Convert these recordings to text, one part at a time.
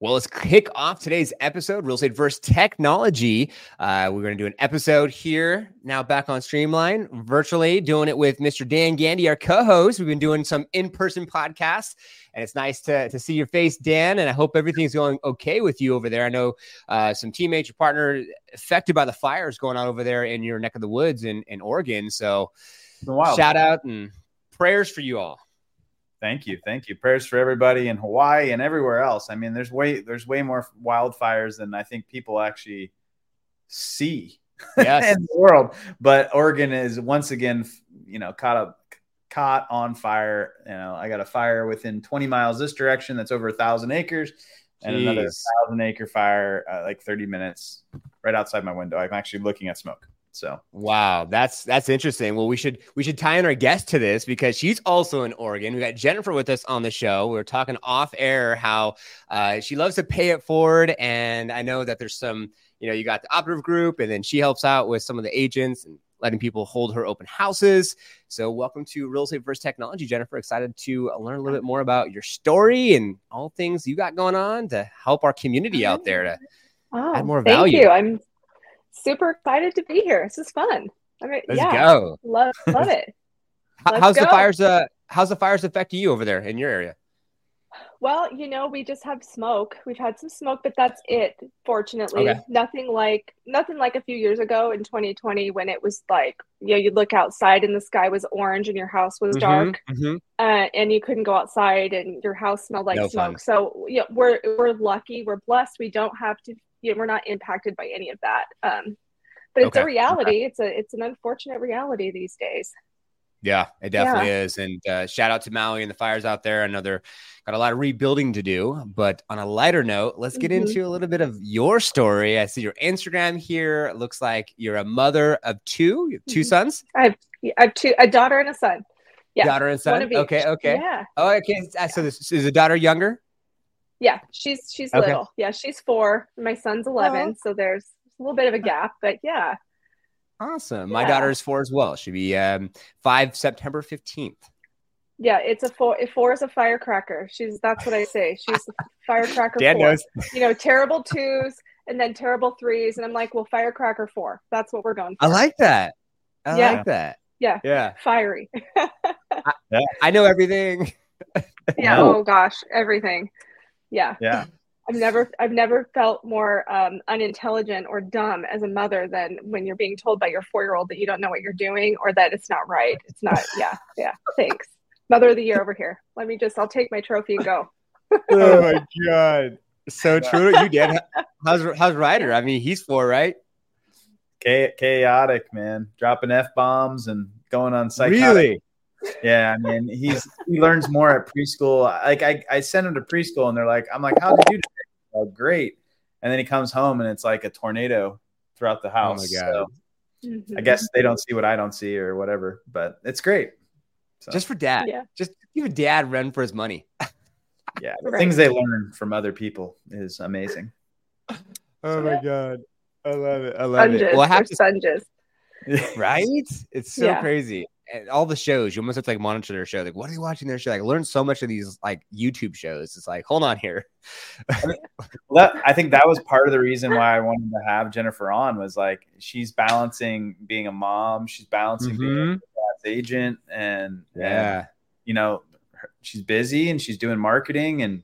Well, let's kick off today's episode, Real Estate versus Technology. Uh, we're going to do an episode here now back on Streamline, virtually doing it with Mr. Dan Gandy, our co-host. We've been doing some in-person podcasts, and it's nice to, to see your face, Dan. And I hope everything's going okay with you over there. I know uh, some teammates, your partner, affected by the fires going on over there in your neck of the woods in, in Oregon. So, shout out and prayers for you all. Thank you, thank you. Prayers for everybody in Hawaii and everywhere else. I mean, there's way there's way more wildfires than I think people actually see yes. in the world. But Oregon is once again, you know, caught up caught on fire. You know, I got a fire within 20 miles this direction that's over a thousand acres, and Jeez. another thousand acre fire uh, like 30 minutes right outside my window. I'm actually looking at smoke. So wow, that's that's interesting. Well, we should we should tie in our guest to this because she's also in Oregon. We got Jennifer with us on the show. We are talking off air how uh, she loves to pay it forward, and I know that there's some you know you got the operative group, and then she helps out with some of the agents and letting people hold her open houses. So, welcome to Real Estate versus Technology, Jennifer. Excited to learn a little bit more about your story and all things you got going on to help our community out there to oh, add more value. Thank you. I'm super excited to be here. This is fun. I mean, Let's yeah, go. Love, love it. how's go. the fires? Uh, how's the fires affect you over there in your area? Well, you know, we just have smoke. We've had some smoke, but that's it. Fortunately, okay. nothing like nothing like a few years ago in 2020 when it was like you know you look outside and the sky was orange and your house was mm-hmm, dark, mm-hmm. Uh, and you couldn't go outside and your house smelled like no smoke. Fun. So yeah, we're we're lucky. We're blessed. We don't have to you know, we're not impacted by any of that. Um, but it's okay. a reality. Okay. It's a it's an unfortunate reality these days. Yeah, it definitely yeah. is. And uh, shout out to Maui and the fires out there. I know they're got a lot of rebuilding to do. But on a lighter note, let's get mm-hmm. into a little bit of your story. I see your Instagram here. It looks like you're a mother of two. You have 2 mm-hmm. sons. I have, I have two, a daughter and a son. Yeah, daughter and son. Okay, okay. Yeah. Oh, okay. So this is a daughter younger. Yeah, she's she's okay. little. Yeah, she's four. My son's eleven, oh. so there's a little bit of a gap, but yeah. Awesome. My daughter is four as well. She'll be um, five September fifteenth. Yeah, it's a four. Four is a firecracker. She's that's what I say. She's a firecracker. Dan four. knows. You know, terrible twos and then terrible threes, and I'm like, well, firecracker four. That's what we're going. For. I like that. I yeah. like that. Yeah. Yeah. Fiery. I, I know everything. yeah. Oh gosh, everything. Yeah. Yeah. I've never I've never felt more um, unintelligent or dumb as a mother than when you're being told by your four year old that you don't know what you're doing or that it's not right. It's not. Yeah. Yeah. Thanks. Mother of the year over here. Let me just. I'll take my trophy and go. oh my god. So true. You did. How's how's Ryder? I mean, he's four, right? chaotic, man. Dropping f bombs and going on psychotic. Really? Yeah, I mean, he's he learns more at preschool. Like I, I send him to preschool, and they're like, I'm like, how did you do? Oh, great. And then he comes home, and it's like a tornado throughout the house. Oh my god. So mm-hmm. I guess they don't see what I don't see, or whatever. But it's great. So. Just for dad. Yeah. Just give a dad run for his money. yeah, the right. things they learn from other people is amazing. Oh my god, I love it. I love sponges. it. Well, I have to sponges. right? It's so yeah. crazy all the shows, you almost have to like monitor their show. Like, what are you watching their show? Like, learn so much of these like YouTube shows. It's like, hold on here. well, that, I think that was part of the reason why I wanted to have Jennifer on was like she's balancing being a mom, she's balancing mm-hmm. being a mm-hmm. agent, and yeah, and, you know, she's busy and she's doing marketing and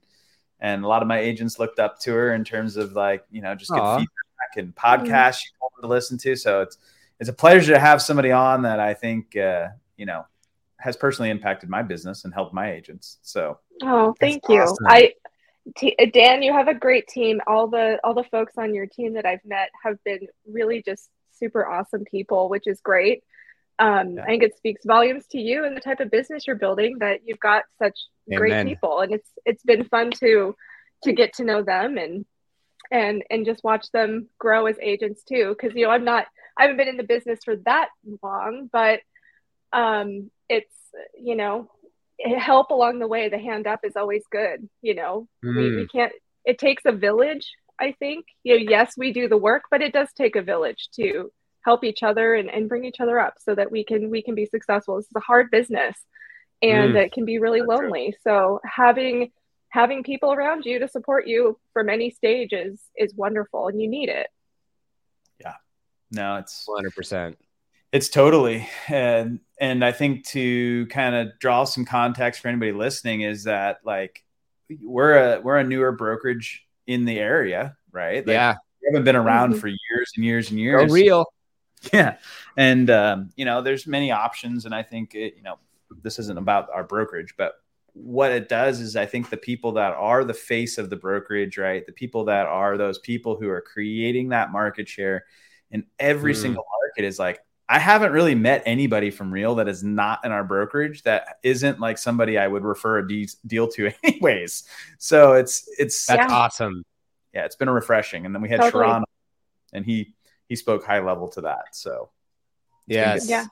and a lot of my agents looked up to her in terms of like you know just good feedback and podcasts she told me to listen to. So it's it's a pleasure to have somebody on that I think uh, you know has personally impacted my business and helped my agents. So oh, thank you. Awesome. I T- Dan, you have a great team. All the all the folks on your team that I've met have been really just super awesome people, which is great. Um, yeah. I think it speaks volumes to you and the type of business you're building that you've got such Amen. great people, and it's it's been fun to to get to know them and and and just watch them grow as agents too. Because you know I'm not I haven't been in the business for that long, but um, it's you know help along the way. The hand up is always good. You know, mm. we, we mm. can't. It takes a village. I think you know. Yes, we do the work, but it does take a village to help each other and, and bring each other up so that we can we can be successful. This is a hard business, and mm. it can be really lonely. So having having people around you to support you from any stage is is wonderful and you need it. Yeah. No, it's 100%. It's totally. And and I think to kind of draw some context for anybody listening is that like we're a we're a newer brokerage in the area, right? Like, yeah. We haven't been around mm-hmm. for years and years and years. So real. Yeah. And um, you know, there's many options and I think it, you know, this isn't about our brokerage, but what it does is I think the people that are the face of the brokerage, right? The people that are those people who are creating that market share in every mm. single market is like, I haven't really met anybody from Real that is not in our brokerage that isn't like somebody I would refer a de- deal to anyways. So it's it's that's yeah. awesome. Yeah, it's been refreshing. And then we had totally. Sharon and he he spoke high level to that. So yes. yeah.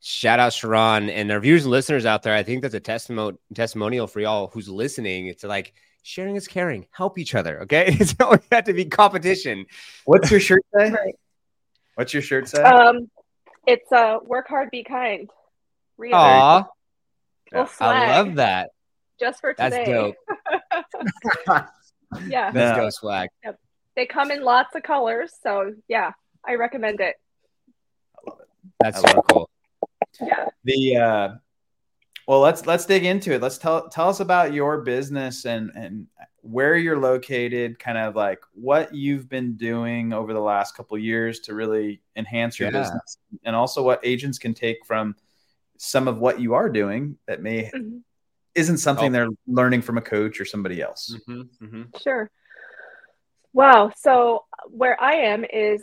Shout out Sharon and our viewers and listeners out there. I think that's a testimonial testimonial for y'all who's listening. It's like sharing is caring. Help each other. Okay. It's always got to be competition. What's your shirt say? Right. What's your shirt say? Um it's uh work hard, be kind. Real. Aw. I love that. Just for today. That's dope. yeah. Let's go swag. Yep. They come in lots of colors. So yeah, I recommend it. I love it. That's so cool. Yeah. The uh well let's let's dig into it. Let's tell tell us about your business and and where you're located, kind of like what you've been doing over the last couple years to really enhance your yeah. business, and also what agents can take from some of what you are doing that may mm-hmm. isn't something oh. they're learning from a coach or somebody else. Mm-hmm, mm-hmm. Sure. Wow. So where I am is,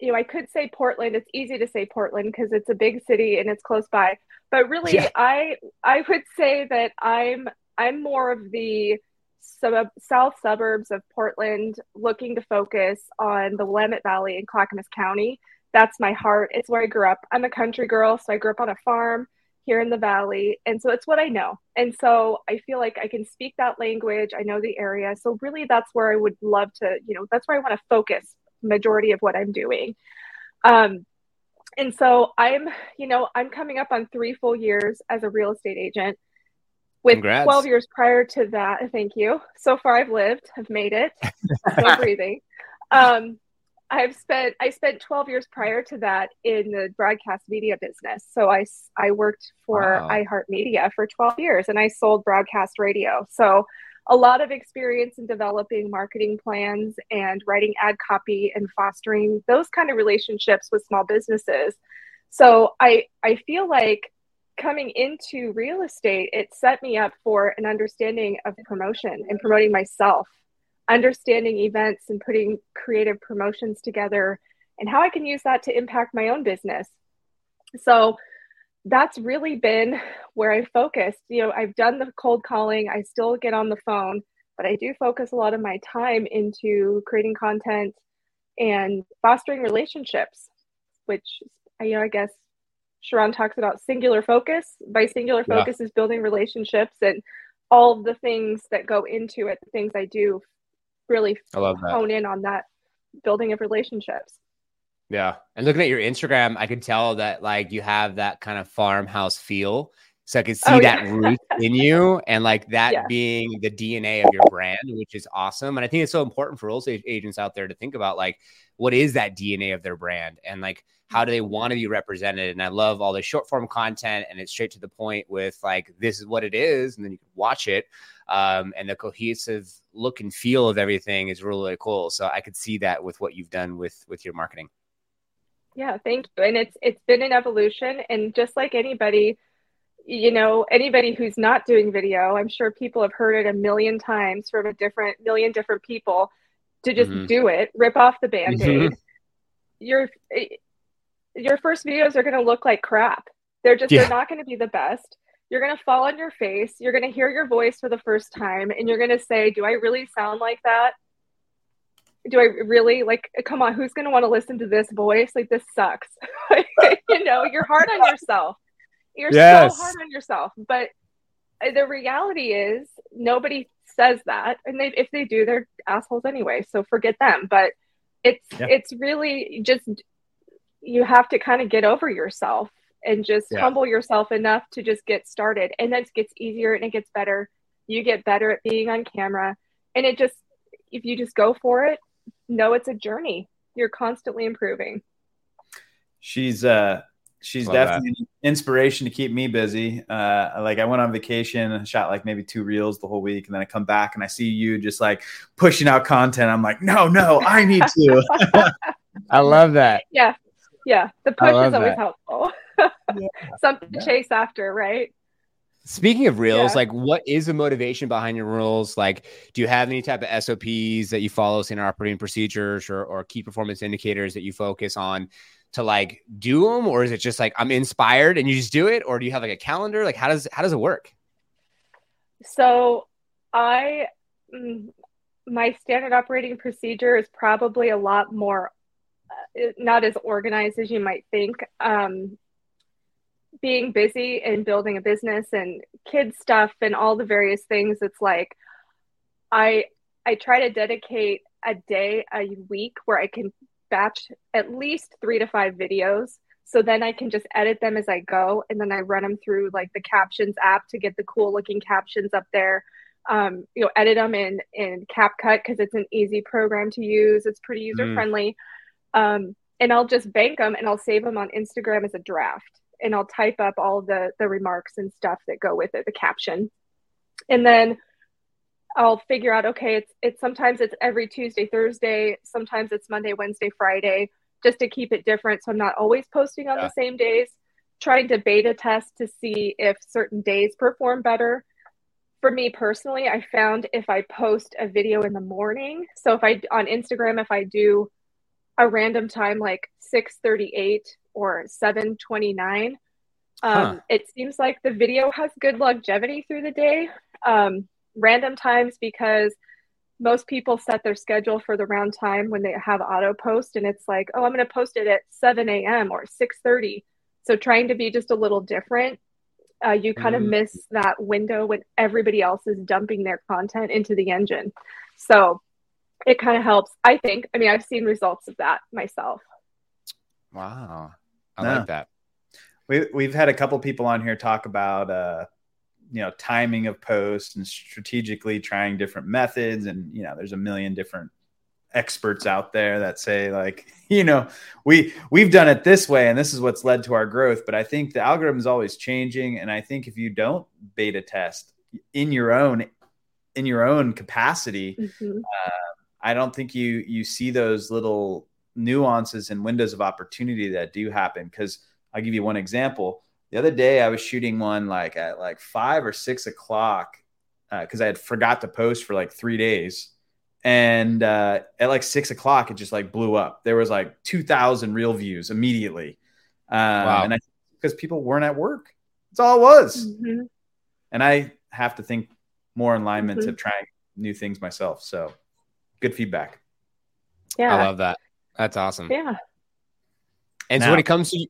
you know, I could say Portland. It's easy to say Portland because it's a big city and it's close by. But really, yeah. I I would say that I'm I'm more of the sub- south suburbs of Portland, looking to focus on the Willamette Valley and Clackamas County. That's my heart. It's where I grew up. I'm a country girl, so I grew up on a farm here in the valley, and so it's what I know. And so I feel like I can speak that language. I know the area, so really, that's where I would love to. You know, that's where I want to focus majority of what I'm doing. Um, and so I'm, you know, I'm coming up on three full years as a real estate agent. With Congrats. 12 years prior to that thank you. So far i've lived have made it. Still breathing. Um, i've spent i spent 12 years prior to that in the broadcast media business. So i i worked for wow. iheartmedia for 12 years and i sold broadcast radio. So a lot of experience in developing marketing plans and writing ad copy and fostering those kind of relationships with small businesses so i i feel like coming into real estate, it set me up for an understanding of promotion and promoting myself, understanding events and putting creative promotions together, and how I can use that to impact my own business. So that's really been where I focused. You know, I've done the cold calling, I still get on the phone, but I do focus a lot of my time into creating content and fostering relationships, which you know, I guess Sharon talks about singular focus. By singular focus yeah. is building relationships and all of the things that go into it, the things I do really I hone in on that building of relationships. Yeah. And looking at your Instagram, I can tell that like you have that kind of farmhouse feel. So I can see oh, that yeah. root in you and like that yeah. being the DNA of your brand, which is awesome. And I think it's so important for real estate agents out there to think about like what is that DNA of their brand and like how do they want to be represented? And I love all the short form content and it's straight to the point with like, this is what it is. And then you can watch it. Um, and the cohesive look and feel of everything is really, really cool. So I could see that with what you've done with, with your marketing. Yeah, thank you. And it's, it's been an evolution and just like anybody, you know, anybody who's not doing video, I'm sure people have heard it a million times from a different million different people to just mm-hmm. do it, rip off the band-aid. Mm-hmm. You're your first videos are going to look like crap. They're just, yeah. they're not going to be the best. You're going to fall on your face. You're going to hear your voice for the first time and you're going to say, Do I really sound like that? Do I really like, come on, who's going to want to listen to this voice? Like, this sucks. you know, you're hard on yourself. You're yes. so hard on yourself. But uh, the reality is, nobody says that. And they, if they do, they're assholes anyway. So forget them. But it's, yeah. it's really just you have to kind of get over yourself and just yeah. humble yourself enough to just get started and then it gets easier and it gets better you get better at being on camera. And it just, if you just go for it, know it's a journey. You're constantly improving. She's, uh, she's Love definitely that. inspiration to keep me busy. Uh, like I went on vacation and shot like maybe two reels the whole week, and then I come back and I see you just like pushing out content. I'm like, no, no, I need to. I love that. Yeah, yeah. The push is always that. helpful. yeah. Something yeah. to chase after, right? Speaking of reels, yeah. like what is the motivation behind your reels? Like, do you have any type of SOPs that you follow, standard operating procedures or, or key performance indicators that you focus on to like do them or is it just like i'm inspired and you just do it or do you have like a calendar like how does how does it work so i mm, my standard operating procedure is probably a lot more uh, not as organized as you might think um, being busy and building a business and kids stuff and all the various things it's like i i try to dedicate a day a week where i can batch at least three to five videos. So then I can just edit them as I go. And then I run them through like the captions app to get the cool looking captions up there. Um, you know, edit them in, in CapCut because it's an easy program to use. It's pretty user friendly. Mm. Um, and I'll just bank them and I'll save them on Instagram as a draft. And I'll type up all the, the remarks and stuff that go with it, the caption. And then I'll figure out okay, it's it's sometimes it's every Tuesday, Thursday, sometimes it's Monday, Wednesday, Friday, just to keep it different. So I'm not always posting on yeah. the same days. Trying to beta test to see if certain days perform better. For me personally, I found if I post a video in the morning, so if I on Instagram, if I do a random time like 6:38 or 7:29, um, huh. it seems like the video has good longevity through the day. Um, random times because most people set their schedule for the round time when they have auto post and it's like oh i'm going to post it at 7 a.m or 6.30 so trying to be just a little different uh, you kind of mm. miss that window when everybody else is dumping their content into the engine so it kind of helps i think i mean i've seen results of that myself wow i like that. We, we've had a couple people on here talk about uh, you know timing of posts and strategically trying different methods. And you know there's a million different experts out there that say like you know we we've done it this way and this is what's led to our growth. But i think the algorithm is always changing. And i think if you don't beta test in your own in your own capacity mm-hmm. uh, i don't think you you see those little nuances and windows of opportunity that do happen because i'll give you one example the other day I was shooting one like at like five or six o'clock because uh, I had forgot to post for like three days. And uh, at like six o'clock, it just like blew up. There was like 2,000 real views immediately. Um, wow. And I, because people weren't at work. That's all it was. Mm-hmm. And I have to think more in alignment mm-hmm. to trying new things myself. So good feedback. Yeah. I love that. That's awesome. Yeah. And now, so when it comes to,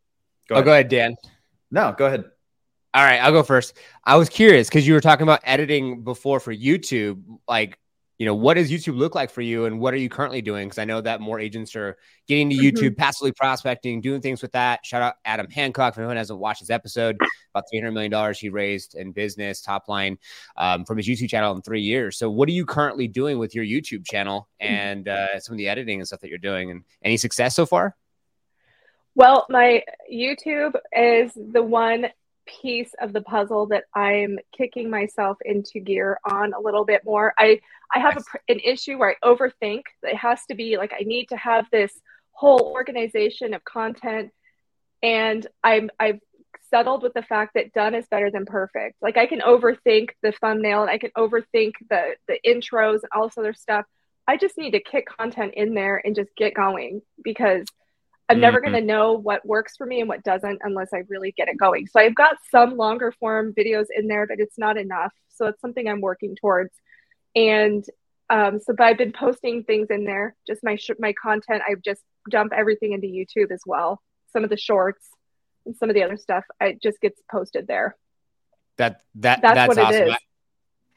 go oh, go ahead, Dan. No, go ahead. All right, I'll go first. I was curious because you were talking about editing before for YouTube. Like, you know, what does YouTube look like for you, and what are you currently doing? Because I know that more agents are getting to mm-hmm. YouTube, passively prospecting, doing things with that. Shout out Adam Hancock. If anyone hasn't watched his episode, about three hundred million dollars he raised in business, top line, um, from his YouTube channel in three years. So, what are you currently doing with your YouTube channel mm-hmm. and uh, some of the editing and stuff that you're doing? And any success so far? Well, my YouTube is the one piece of the puzzle that I'm kicking myself into gear on a little bit more. I I have a, an issue where I overthink. It has to be like I need to have this whole organization of content, and I'm I've settled with the fact that done is better than perfect. Like I can overthink the thumbnail and I can overthink the the intros and all this other stuff. I just need to kick content in there and just get going because I'm mm-hmm. never going to know what works for me and what doesn't unless I really get it going. So I've got some longer form videos in there, but it's not enough. So it's something I'm working towards. And um, so, but I've been posting things in there, just my sh- my content. I just dump everything into YouTube as well. Some of the shorts and some of the other stuff, it just gets posted there. That that that's, that's what awesome. it is.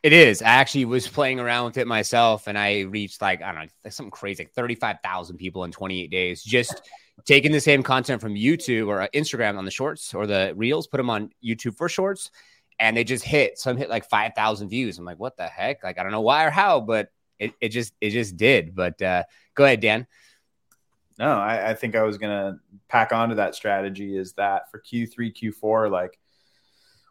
It is. I actually was playing around with it myself, and I reached like I don't know, like something crazy, like thirty-five thousand people in twenty-eight days. Just taking the same content from YouTube or uh, Instagram on the shorts or the reels, put them on YouTube for shorts, and they just hit some hit like 5,000 views. I'm like, what the heck? Like, I don't know why or how, but it, it just, it just did. But uh, go ahead, Dan. No, I, I think I was to pack onto that strategy is that for Q3, Q4, like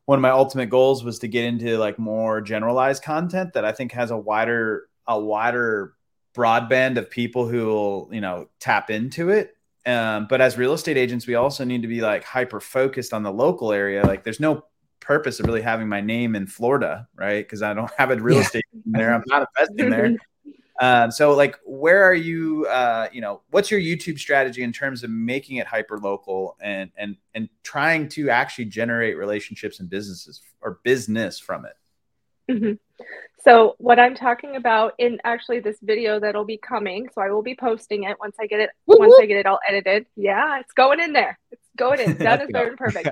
one of my ultimate goals was to get into like more generalized content that I think has a wider, a wider broadband of people who will, you know, tap into it. Um, but as real estate agents, we also need to be like hyper focused on the local area. Like there's no purpose of really having my name in Florida, right? Because I don't have a real yeah. estate there. I'm not investing there. Um, so like, where are you? Uh, you know, what's your YouTube strategy in terms of making it hyper local and and and trying to actually generate relationships and businesses or business from it? Mm-hmm. So what I'm talking about in actually this video that'll be coming, so I will be posting it once I get it once I get it all edited. Yeah, it's going in there. It's going in. Done is than perfect.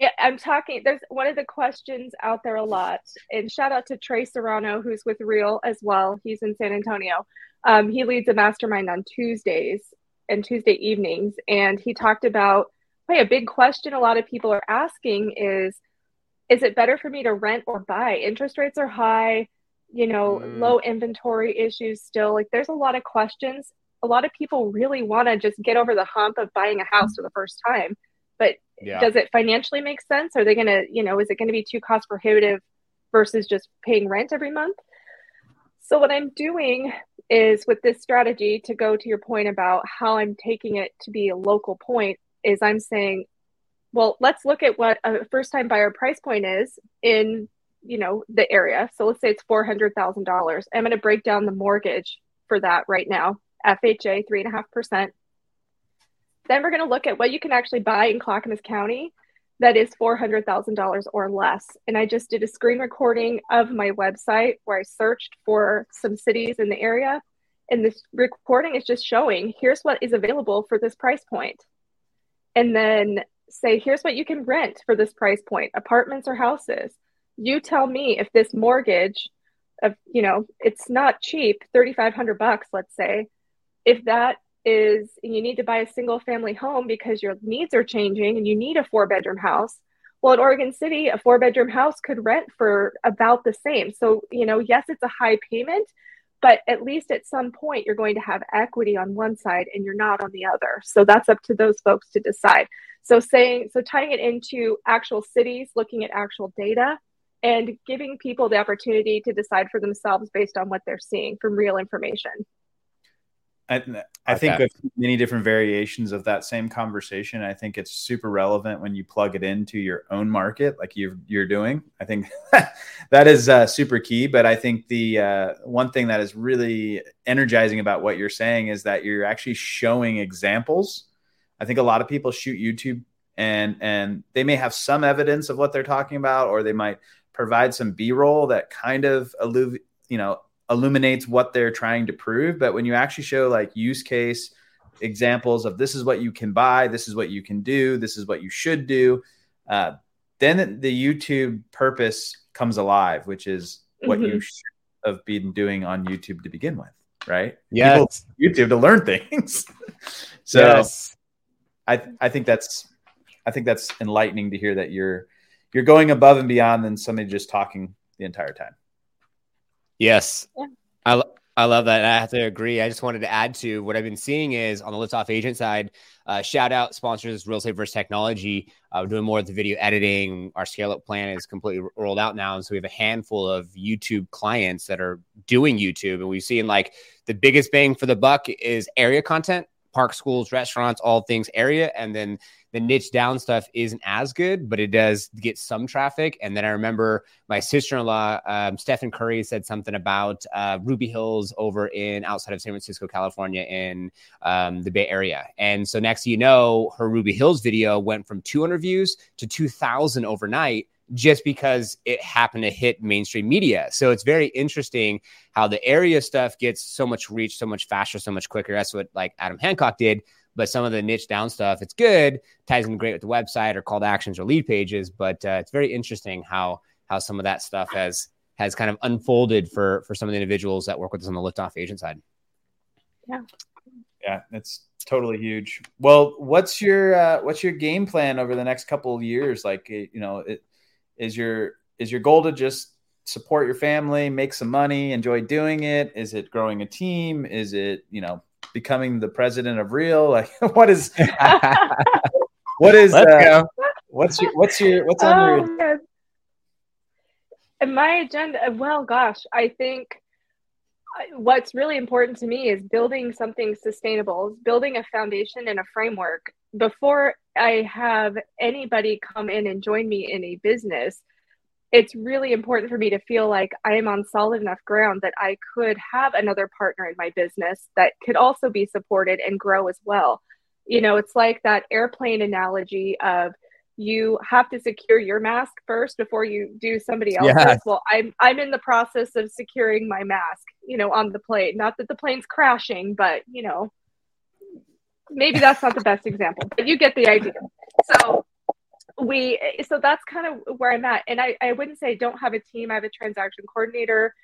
yeah, I'm talking. There's one of the questions out there a lot, and shout out to Trey Serrano who's with Real as well. He's in San Antonio. Um, he leads a mastermind on Tuesdays and Tuesday evenings, and he talked about. Hey, a big question a lot of people are asking is is it better for me to rent or buy? Interest rates are high, you know, mm. low inventory issues still. Like there's a lot of questions. A lot of people really want to just get over the hump of buying a house for the first time. But yeah. does it financially make sense? Are they going to, you know, is it going to be too cost prohibitive versus just paying rent every month? So what I'm doing is with this strategy to go to your point about how I'm taking it to be a local point is I'm saying well, let's look at what a first time buyer price point is in, you know, the area. So let's say it's $400,000. I'm going to break down the mortgage for that right now. FHA, 3.5%. Then we're going to look at what you can actually buy in Clackamas County that is $400,000 or less. And I just did a screen recording of my website where I searched for some cities in the area. And this recording is just showing here's what is available for this price point. And then say, here's what you can rent for this price point apartments or houses. You tell me if this mortgage of, you know, it's not cheap, 3,500 bucks, let's say, if that is, you need to buy a single family home because your needs are changing and you need a four bedroom house. Well, in Oregon City, a four bedroom house could rent for about the same. So, you know, yes, it's a high payment, but at least at some point you're going to have equity on one side and you're not on the other. So that's up to those folks to decide. So saying so tying it into actual cities, looking at actual data and giving people the opportunity to decide for themselves based on what they're seeing from real information. I, I okay. think with many different variations of that same conversation, I think it's super relevant when you plug it into your own market, like you're you're doing. I think that is uh, super key. But I think the uh, one thing that is really energizing about what you're saying is that you're actually showing examples I think a lot of people shoot YouTube and and they may have some evidence of what they're talking about, or they might provide some B-roll that kind of illu- you know illuminates what they're trying to prove. But when you actually show like use case examples of this is what you can buy, this is what you can do, this is what you should do, uh, then the YouTube purpose comes alive, which is what mm-hmm. you should have been doing on YouTube to begin with, right? Yeah, YouTube to learn things. so yes. I I think that's I think that's enlightening to hear that you're you're going above and beyond than somebody just talking the entire time. Yes. Yeah. I I love that. I have to agree. I just wanted to add to what I've been seeing is on the liftoff agent side, uh, shout out sponsors Real Estate versus Technology. Uh, we're doing more of the video editing. Our scale up plan is completely rolled out now. And so we have a handful of YouTube clients that are doing YouTube. And we've seen like the biggest bang for the buck is area content park schools, restaurants, all things area. And then the niche down stuff isn't as good, but it does get some traffic. And then I remember my sister in law, um, Stephen Curry, said something about uh, Ruby Hills over in outside of San Francisco, California, in um, the Bay Area. And so next you know, her Ruby Hills video went from 200 views to 2,000 overnight just because it happened to hit mainstream media. So it's very interesting how the area stuff gets so much reach so much faster, so much quicker. That's what like Adam Hancock did. But some of the niche down stuff, it's good, ties in great with the website or call to actions or lead pages. But uh, it's very interesting how how some of that stuff has has kind of unfolded for for some of the individuals that work with us on the liftoff agent side. Yeah, yeah, it's totally huge. Well, what's your uh, what's your game plan over the next couple of years? Like, you know, it, is your is your goal to just support your family, make some money, enjoy doing it? Is it growing a team? Is it, you know, becoming the president of real? Like what is what is uh, what's your what's your what's on oh, your my agenda well gosh i think uh, what's really important to me is building something sustainable building a foundation and a framework. Before i have anybody come in and join me in a business it's really important for me to feel like I am on solid enough ground that I could have another partner in my business that could also be supported and grow as well. You know, it's like that airplane analogy of you have to secure your mask first before you do somebody else's. Yes. Well, I'm I'm in the process of securing my mask, you know, on the plane. Not that the plane's crashing, but you know, maybe that's not the best example, but you get the idea. So we so that's kind of where i'm at. And I, I wouldn't say I don't have a team. I have a transaction coordinator.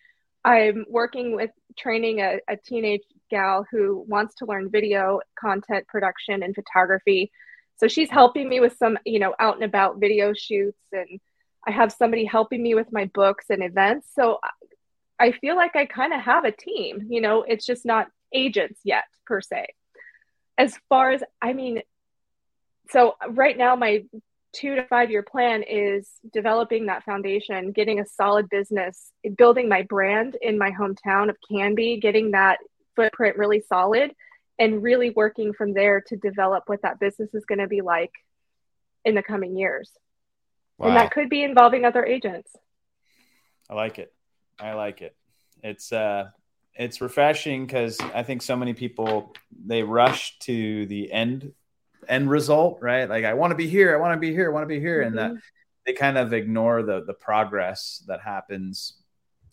I'm working with training a, a teenage gal who wants to learn video content production and photography. So she's helping me with some you know out and about video shoots. And i have somebody helping me with my books and events. So i feel like i kind of have a team you know it's just not agents yet per se. As far as i mean so right now my two to five year plan is developing that foundation, getting a solid business, building my brand in my hometown of Canby, getting that footprint really solid, and really working from there to develop what that business is going to be like in the coming years. Wow. And that could be involving other agents. I like it. I like it. It's uh it's refreshing because I think so many people they rush to the end end result, right? Like I want to be here, I want to be here, I want to be here, mm-hmm. and that mm-hmm. they kind of ignore the the progress that happens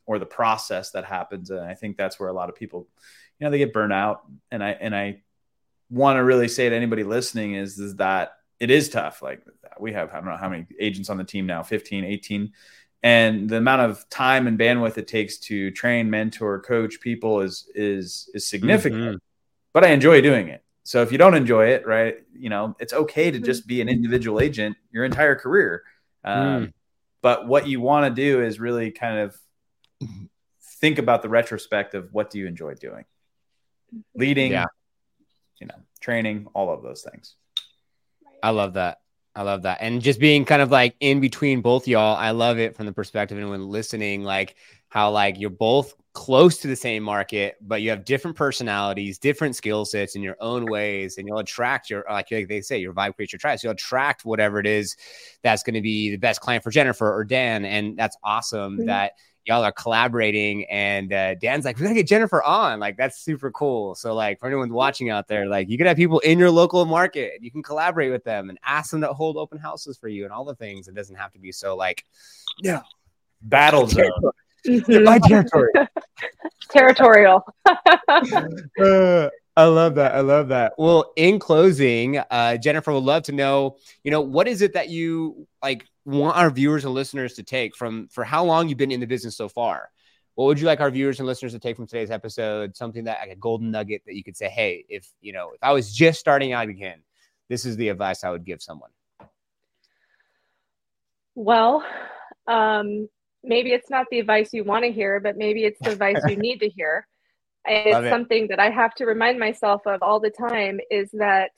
or the process that happens, and I think that's where a lot of people, you know, they get burnt out. And I and I want to really say to anybody listening is is that it is tough. Like we have I don't know how many agents on the team now, 15, 18 and the amount of time and bandwidth it takes to train mentor coach people is is is significant mm-hmm. but i enjoy doing it so if you don't enjoy it, right, you know, it's okay to just be an individual agent your entire career. Um, mm. But what you want to do is really kind of think about the retrospect of what do you enjoy doing, leading, yeah. you know, training, all of those things. I love that. I love that. And just being kind of like in between both y'all, I love it from the perspective and when listening, like how like you're both close to the same market, but you have different personalities, different skill sets in your own ways, and you'll attract your like they say, your vibe creates your tribe. So you'll attract whatever it is that's going to be the best client for Jennifer or Dan, and that's awesome mm-hmm. that y'all are collaborating. And uh, Dan's like, we gotta get Jennifer on. Like that's super cool. So like for anyone watching out there, like you can have people in your local market, you can collaborate with them and ask them to hold open houses for you and all the things. It doesn't have to be so like, yeah, battle zone. Mm-hmm. My territory. Territorial. uh, I love that. I love that. Well, in closing, uh, Jennifer would love to know, you know, what is it that you like want our viewers and listeners to take from for how long you've been in the business so far? What would you like our viewers and listeners to take from today's episode? Something that like a golden nugget that you could say, hey, if you know, if I was just starting out again, this is the advice I would give someone. Well, um, maybe it's not the advice you want to hear, but maybe it's the advice you need to hear. And it's it. something that I have to remind myself of all the time is that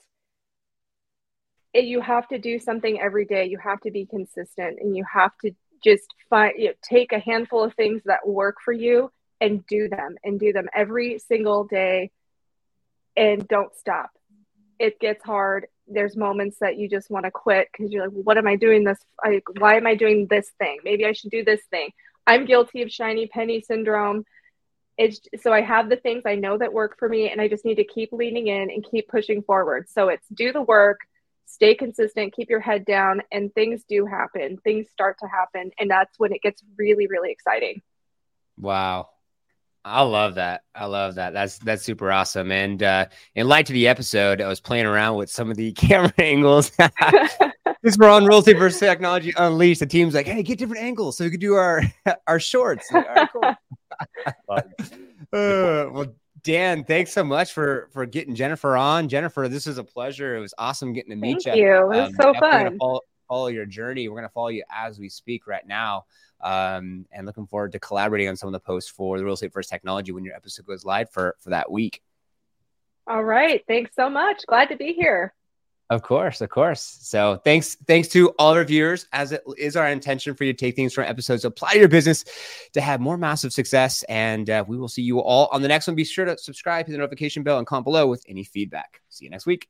it, you have to do something every day. You have to be consistent and you have to just find, you know, take a handful of things that work for you and do them and do them every single day and don't stop. It gets hard there's moments that you just want to quit because you're like, what am I doing this? I, why am I doing this thing? Maybe I should do this thing. I'm guilty of shiny penny syndrome. It's so I have the things I know that work for me, and I just need to keep leaning in and keep pushing forward. So it's do the work, stay consistent, keep your head down, and things do happen. Things start to happen, and that's when it gets really, really exciting. Wow. I love that. I love that. That's that's super awesome. And uh, in light to the episode, I was playing around with some of the camera angles. this we're on Real Estate versus Technology Unleashed. The team's like, "Hey, get different angles so we could do our our shorts." Like, cool. uh, well, Dan, thanks so much for for getting Jennifer on. Jennifer, this is a pleasure. It was awesome getting to meet Thank you. you. It was um, so fun. Follow, follow your journey. We're gonna follow you as we speak right now. Um, and looking forward to collaborating on some of the posts for the Real Estate versus Technology when your episode goes live for for that week. All right. Thanks so much. Glad to be here. Of course, of course. So thanks, thanks to all of our viewers, as it is our intention for you to take things from episodes, apply to your business to have more massive success. And uh, we will see you all on the next one. Be sure to subscribe, hit the notification bell, and comment below with any feedback. See you next week.